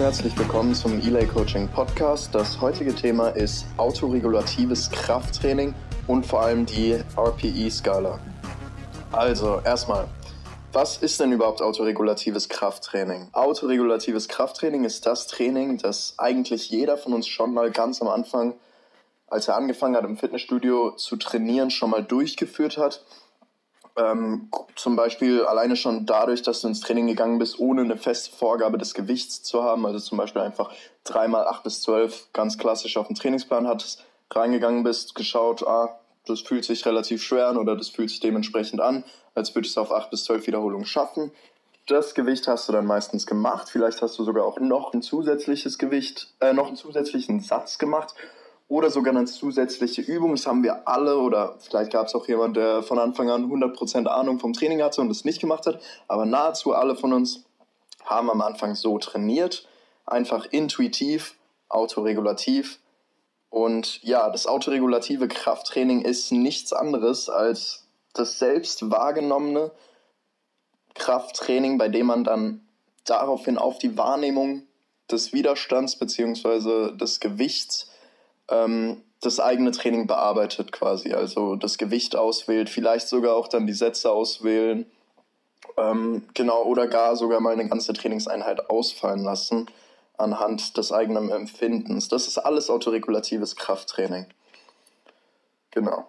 und herzlich willkommen zum Elay Coaching Podcast. Das heutige Thema ist autoregulatives Krafttraining und vor allem die RPE-Skala. Also erstmal, was ist denn überhaupt autoregulatives Krafttraining? Autoregulatives Krafttraining ist das Training, das eigentlich jeder von uns schon mal ganz am Anfang, als er angefangen hat im Fitnessstudio zu trainieren, schon mal durchgeführt hat ähm, zum Beispiel alleine schon dadurch, dass du ins Training gegangen bist, ohne eine feste Vorgabe des Gewichts zu haben. Also zum Beispiel einfach dreimal acht bis zwölf ganz klassisch auf den Trainingsplan hattest, reingegangen bist, geschaut, ah, das fühlt sich relativ schwer an oder das fühlt sich dementsprechend an, als würdest du auf acht bis zwölf Wiederholungen schaffen. Das Gewicht hast du dann meistens gemacht. Vielleicht hast du sogar auch noch ein zusätzliches Gewicht, äh, noch einen zusätzlichen Satz gemacht oder sogar eine zusätzliche Übung. Das haben wir alle oder vielleicht gab es auch jemand, der von Anfang an 100% Ahnung vom Training hatte und es nicht gemacht hat. Aber nahezu alle von uns haben am Anfang so trainiert, einfach intuitiv, autoregulativ. Und ja, das autoregulative Krafttraining ist nichts anderes als das selbst wahrgenommene Krafttraining, bei dem man dann daraufhin auf die Wahrnehmung des Widerstands bzw. des Gewichts ähm, das eigene Training bearbeitet quasi. Also das Gewicht auswählt, vielleicht sogar auch dann die Sätze auswählen. Ähm, genau, oder gar sogar mal eine ganze Trainingseinheit ausfallen lassen anhand des eigenen Empfindens. Das ist alles autoregulatives Krafttraining. Genau.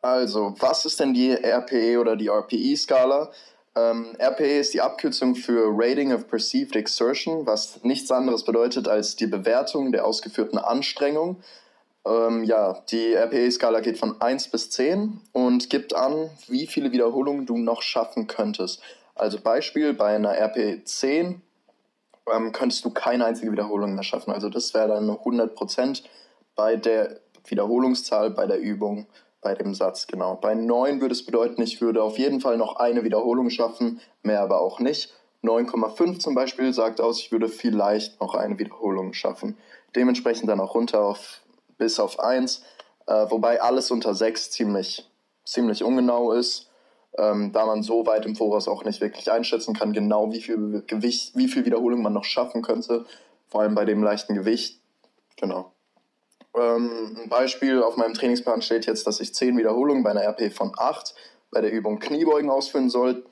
Also, was ist denn die RPE oder die RPE-Skala? Ähm, RPE ist die Abkürzung für Rating of Perceived Exertion, was nichts anderes bedeutet als die Bewertung der ausgeführten Anstrengung ähm, ja, die RPE-Skala geht von 1 bis 10 und gibt an, wie viele Wiederholungen du noch schaffen könntest. Also Beispiel, bei einer RPE 10 ähm, könntest du keine einzige Wiederholung mehr schaffen. Also das wäre dann 100% bei der Wiederholungszahl, bei der Übung, bei dem Satz, genau. Bei 9 würde es bedeuten, ich würde auf jeden Fall noch eine Wiederholung schaffen, mehr aber auch nicht. 9,5 zum Beispiel sagt aus, ich würde vielleicht noch eine Wiederholung schaffen. Dementsprechend dann auch runter auf bis auf 1, äh, wobei alles unter 6 ziemlich, ziemlich ungenau ist, ähm, da man so weit im Voraus auch nicht wirklich einschätzen kann, genau wie viel Gewicht, wie viel Wiederholung man noch schaffen könnte, vor allem bei dem leichten Gewicht. Genau. Ähm, ein Beispiel auf meinem Trainingsplan steht jetzt, dass ich 10 Wiederholungen bei einer RP von 8 bei der Übung Kniebeugen ausführen soll.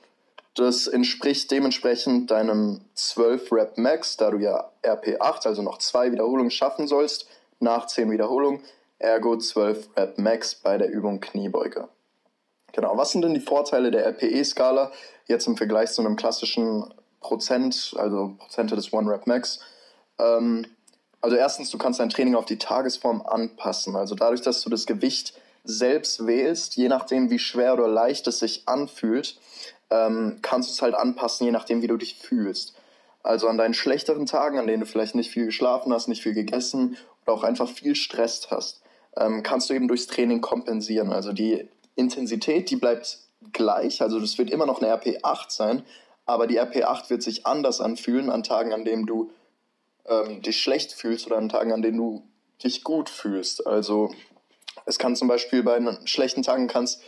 Das entspricht dementsprechend deinem 12 Rep Max, da du ja RP 8, also noch zwei Wiederholungen schaffen sollst nach 10 Wiederholungen, ergo 12 Rep Max bei der Übung Kniebeuge. Genau, was sind denn die Vorteile der RPE-Skala jetzt im Vergleich zu einem klassischen Prozent, also Prozente des One Rep Max? Ähm, also erstens, du kannst dein Training auf die Tagesform anpassen. Also dadurch, dass du das Gewicht selbst wählst, je nachdem, wie schwer oder leicht es sich anfühlt, ähm, kannst du es halt anpassen, je nachdem, wie du dich fühlst. Also an deinen schlechteren Tagen, an denen du vielleicht nicht viel geschlafen hast, nicht viel gegessen auch einfach viel Stress hast, ähm, kannst du eben durchs Training kompensieren. Also die Intensität, die bleibt gleich, also das wird immer noch eine RP8 sein, aber die RP8 wird sich anders anfühlen an Tagen, an denen du ähm, dich schlecht fühlst oder an Tagen, an denen du dich gut fühlst. Also es kann zum Beispiel bei schlechten Tagen kannst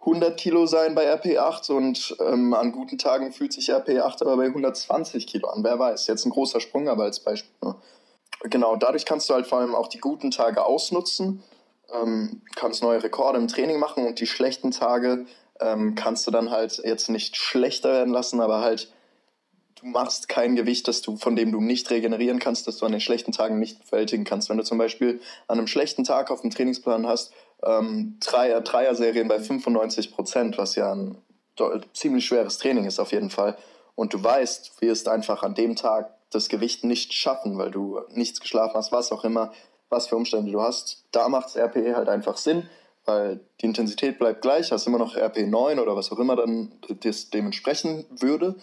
100 Kilo sein bei RP8 und ähm, an guten Tagen fühlt sich RP8 aber bei 120 Kilo an. Wer weiß, jetzt ein großer Sprung, aber als Beispiel. Genau, dadurch kannst du halt vor allem auch die guten Tage ausnutzen, ähm, kannst neue Rekorde im Training machen und die schlechten Tage ähm, kannst du dann halt jetzt nicht schlechter werden lassen, aber halt du machst kein Gewicht, das du, von dem du nicht regenerieren kannst, das du an den schlechten Tagen nicht bewältigen kannst. Wenn du zum Beispiel an einem schlechten Tag auf dem Trainingsplan hast, ähm, Dreier, Dreier-Serien bei 95 Prozent, was ja ein ziemlich schweres Training ist auf jeden Fall, und du weißt, du wirst einfach an dem Tag das Gewicht nicht schaffen, weil du nichts geschlafen hast, was auch immer, was für Umstände du hast, da macht RPE halt einfach Sinn, weil die Intensität bleibt gleich, hast immer noch RP 9 oder was auch immer dann das dementsprechend würde.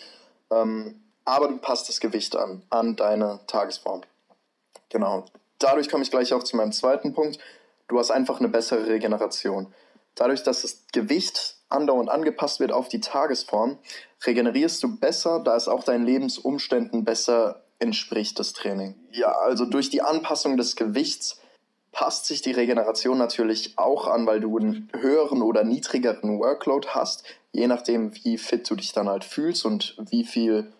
Ähm, aber du passt das Gewicht an, an deine Tagesform. Genau. Dadurch komme ich gleich auch zu meinem zweiten Punkt. Du hast einfach eine bessere Regeneration. Dadurch, dass das Gewicht andauernd angepasst wird auf die Tagesform, regenerierst du besser, da es auch deinen Lebensumständen besser entspricht, das Training. Ja, also durch die Anpassung des Gewichts passt sich die Regeneration natürlich auch an, weil du einen höheren oder niedrigeren Workload hast, je nachdem, wie fit du dich dann halt fühlst und wie viel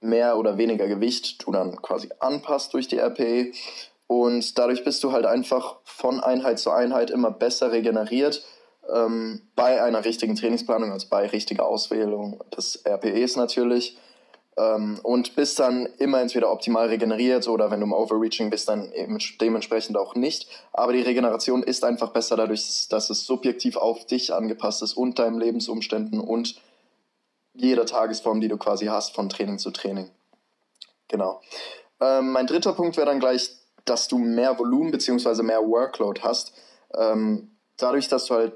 mehr oder weniger Gewicht du dann quasi anpasst durch die RPE. Und dadurch bist du halt einfach von Einheit zu Einheit immer besser regeneriert ähm, bei einer richtigen Trainingsplanung, also bei richtiger Auswählung des RPEs natürlich. Ähm, und bist dann immer entweder optimal regeneriert oder wenn du im Overreaching bist, dann eben dementsprechend auch nicht. Aber die Regeneration ist einfach besser dadurch, dass es subjektiv auf dich angepasst ist und deinen Lebensumständen und jeder Tagesform, die du quasi hast, von Training zu Training. Genau. Ähm, mein dritter Punkt wäre dann gleich, dass du mehr Volumen bzw. mehr Workload hast. Ähm, dadurch, dass du halt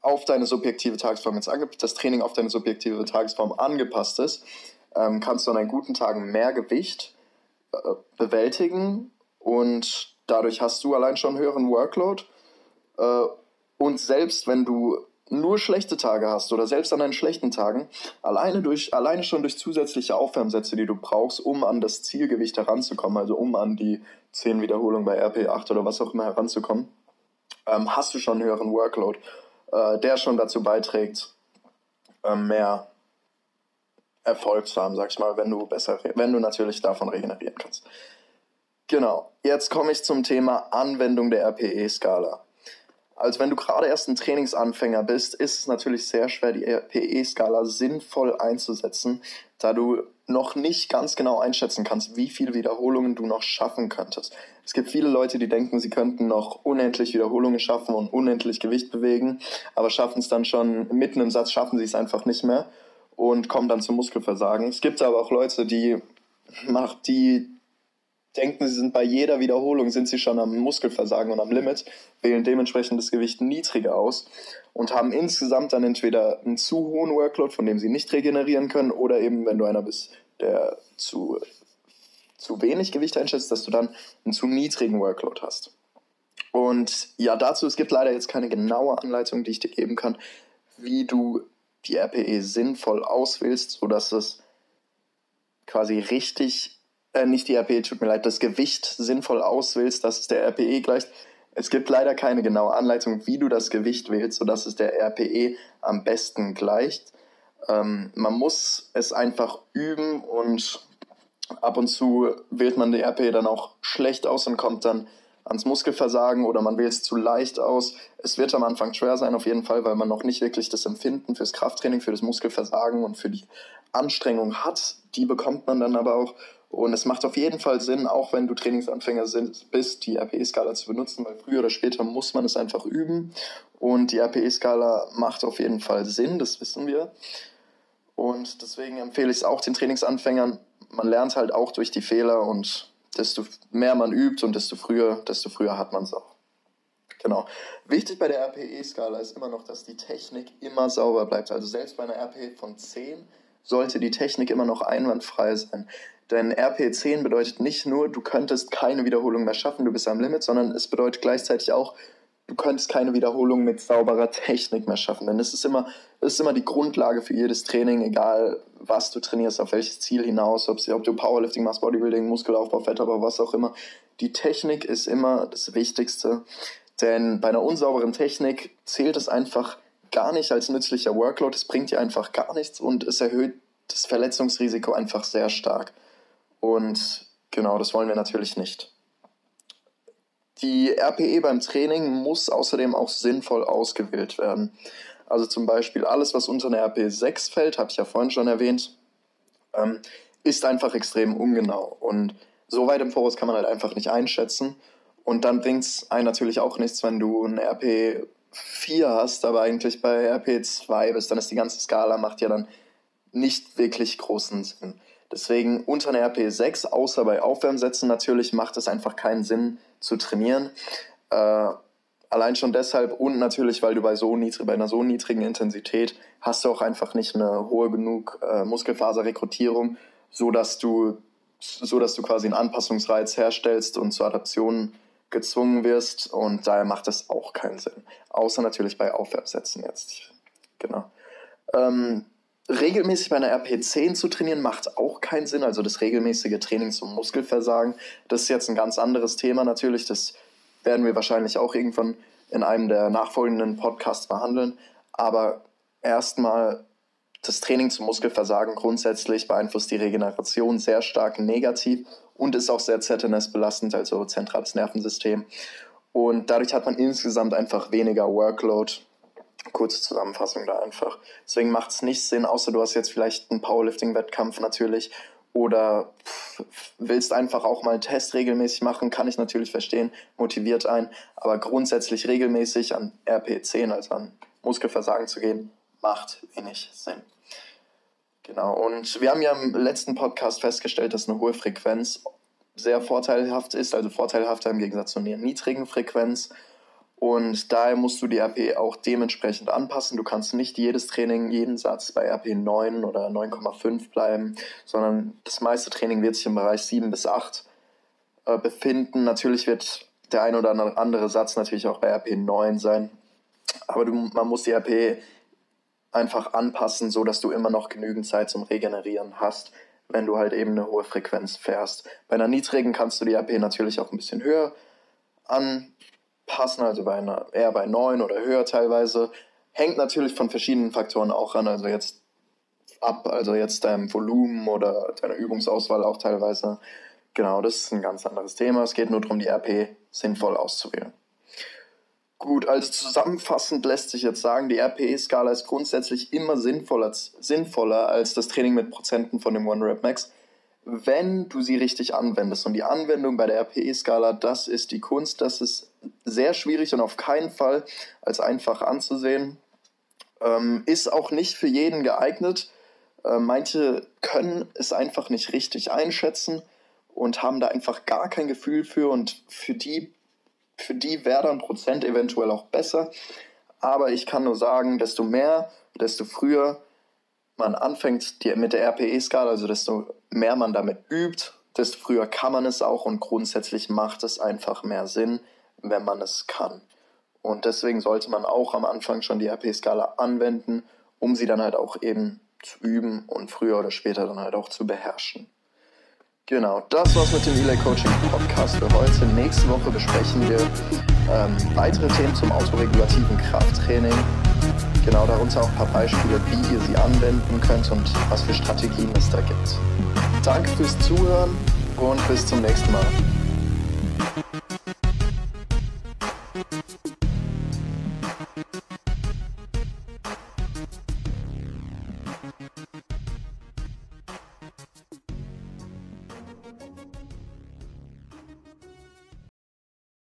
auf deine subjektive Tagesform jetzt das Training auf deine subjektive Tagesform angepasst ist, ähm, kannst du an einen guten Tagen mehr Gewicht äh, bewältigen und dadurch hast du allein schon einen höheren Workload. Äh, und selbst wenn du nur schlechte Tage hast oder selbst an deinen schlechten Tagen, alleine, durch, alleine schon durch zusätzliche Aufwärmsätze, die du brauchst, um an das Zielgewicht heranzukommen, also um an die 10 Wiederholungen bei RP8 oder was auch immer heranzukommen, ähm, hast du schon einen höheren Workload, äh, der schon dazu beiträgt, äh, mehr Erfolg zu haben, sag ich mal, wenn du besser, wenn du natürlich davon regenerieren kannst. Genau, jetzt komme ich zum Thema Anwendung der RPE-Skala. Also wenn du gerade erst ein Trainingsanfänger bist, ist es natürlich sehr schwer, die RPE-Skala sinnvoll einzusetzen, da du noch nicht ganz genau einschätzen kannst, wie viele Wiederholungen du noch schaffen könntest. Es gibt viele Leute, die denken, sie könnten noch unendlich Wiederholungen schaffen und unendlich Gewicht bewegen, aber schaffen es dann schon mitten im Satz, schaffen sie es einfach nicht mehr und kommen dann zum Muskelversagen. Es gibt aber auch Leute, die, die denken, sie sind bei jeder Wiederholung sind sie schon am Muskelversagen und am Limit, wählen dementsprechend das Gewicht niedriger aus und haben insgesamt dann entweder einen zu hohen Workload, von dem sie nicht regenerieren können, oder eben, wenn du einer bist, der zu, zu wenig Gewicht einschätzt, dass du dann einen zu niedrigen Workload hast. Und ja, dazu, es gibt leider jetzt keine genaue Anleitung, die ich dir geben kann, wie du die RPE sinnvoll auswählst, sodass es quasi richtig äh, nicht die RPE, tut mir leid, das Gewicht sinnvoll auswählst, dass es der RPE gleicht. Es gibt leider keine genaue Anleitung, wie du das Gewicht wählst, sodass es der RPE am besten gleicht. Ähm, man muss es einfach üben und ab und zu wählt man die RPE dann auch schlecht aus und kommt dann ans Muskelversagen oder man wählt es zu leicht aus. Es wird am Anfang schwer sein, auf jeden Fall, weil man noch nicht wirklich das Empfinden fürs Krafttraining, für das Muskelversagen und für die Anstrengung hat. Die bekommt man dann aber auch. Und es macht auf jeden Fall Sinn, auch wenn du Trainingsanfänger bist, die RPE-Skala zu benutzen, weil früher oder später muss man es einfach üben. Und die RPE-Skala macht auf jeden Fall Sinn, das wissen wir. Und deswegen empfehle ich es auch den Trainingsanfängern. Man lernt halt auch durch die Fehler und desto mehr man übt und desto früher, desto früher hat man es auch. Genau. Wichtig bei der RPE-Skala ist immer noch, dass die Technik immer sauber bleibt. Also selbst bei einer RPE von 10 sollte die Technik immer noch einwandfrei sein. Denn RP10 bedeutet nicht nur, du könntest keine Wiederholung mehr schaffen, du bist am Limit, sondern es bedeutet gleichzeitig auch, du könntest keine Wiederholung mit sauberer Technik mehr schaffen. Denn es ist immer, es ist immer die Grundlage für jedes Training, egal was du trainierst, auf welches Ziel hinaus, ob, ob du Powerlifting machst, Bodybuilding, Muskelaufbau, Fettabbau, was auch immer. Die Technik ist immer das Wichtigste. Denn bei einer unsauberen Technik zählt es einfach gar nicht als nützlicher Workload. Es bringt dir einfach gar nichts und es erhöht das Verletzungsrisiko einfach sehr stark. Und genau, das wollen wir natürlich nicht. Die RPE beim Training muss außerdem auch sinnvoll ausgewählt werden. Also zum Beispiel alles, was unter eine RPE 6 fällt, habe ich ja vorhin schon erwähnt, ähm, ist einfach extrem ungenau. Und so weit im Voraus kann man halt einfach nicht einschätzen. Und dann bringt es einem natürlich auch nichts, wenn du eine RP 4 hast, aber eigentlich bei RP 2 bist, dann ist die ganze Skala, macht ja dann nicht wirklich großen Sinn. Deswegen unter einer RP6, außer bei Aufwärmsätzen natürlich, macht es einfach keinen Sinn zu trainieren. Äh, allein schon deshalb und natürlich, weil du bei, so niedrig, bei einer so niedrigen Intensität hast du auch einfach nicht eine hohe genug äh, Muskelfaserrekrutierung, sodass du, so du quasi einen Anpassungsreiz herstellst und zur Adaption gezwungen wirst und daher macht es auch keinen Sinn. Außer natürlich bei Aufwärmsätzen jetzt. Genau. Ähm, regelmäßig bei einer RP10 zu trainieren macht auch keinen Sinn. Also das regelmäßige Training zum Muskelversagen. Das ist jetzt ein ganz anderes Thema natürlich. Das werden wir wahrscheinlich auch irgendwann in einem der nachfolgenden Podcasts behandeln. Aber erstmal das Training zum Muskelversagen grundsätzlich beeinflusst die Regeneration sehr stark negativ und ist auch sehr ZNS belastend, also zentrales Nervensystem. Und dadurch hat man insgesamt einfach weniger Workload. Kurze Zusammenfassung da einfach. Deswegen macht es nicht Sinn, außer du hast jetzt vielleicht einen Powerlifting-Wettkampf natürlich oder willst einfach auch mal einen Test regelmäßig machen, kann ich natürlich verstehen, motiviert ein, aber grundsätzlich regelmäßig an RP10, also an Muskelversagen zu gehen, macht wenig Sinn. Genau, und wir haben ja im letzten Podcast festgestellt, dass eine hohe Frequenz sehr vorteilhaft ist, also vorteilhafter im Gegensatz zu einer niedrigen Frequenz. Und daher musst du die RP auch dementsprechend anpassen. Du kannst nicht jedes Training, jeden Satz bei RP 9 oder 9,5 bleiben, sondern das meiste Training wird sich im Bereich 7 bis 8 äh, befinden. Natürlich wird der ein oder andere Satz natürlich auch bei RP 9 sein. Aber du, man muss die RP einfach anpassen, so dass du immer noch genügend Zeit zum Regenerieren hast, wenn du halt eben eine hohe Frequenz fährst. Bei einer niedrigen kannst du die RP natürlich auch ein bisschen höher an passen, also bei einer, eher bei 9 oder höher teilweise. Hängt natürlich von verschiedenen Faktoren auch an, also jetzt ab, also jetzt deinem Volumen oder deiner Übungsauswahl auch teilweise. Genau, das ist ein ganz anderes Thema. Es geht nur darum, die RP sinnvoll auszuwählen. Gut, also zusammenfassend lässt sich jetzt sagen, die RPE-Skala ist grundsätzlich immer sinnvoller, sinnvoller als das Training mit Prozenten von dem One-Rep-Max wenn du sie richtig anwendest. Und die Anwendung bei der RPE-Skala, das ist die Kunst. Das ist sehr schwierig und auf keinen Fall als einfach anzusehen. Ähm, ist auch nicht für jeden geeignet. Äh, manche können es einfach nicht richtig einschätzen und haben da einfach gar kein Gefühl für. Und für die, für die wäre dann Prozent eventuell auch besser. Aber ich kann nur sagen, desto mehr, desto früher man anfängt die, mit der RPE-Skala, also desto mehr man damit übt, desto früher kann man es auch und grundsätzlich macht es einfach mehr Sinn, wenn man es kann. Und deswegen sollte man auch am Anfang schon die RP-Skala anwenden, um sie dann halt auch eben zu üben und früher oder später dann halt auch zu beherrschen. Genau, das war's mit dem Relay Coaching Podcast für heute. Nächste Woche besprechen wir ähm, weitere Themen zum autoregulativen Krafttraining Genau, darunter auch ein paar Beispiele, wie ihr sie anwenden könnt und was für Strategien es da gibt. Danke fürs Zuhören und bis zum nächsten Mal.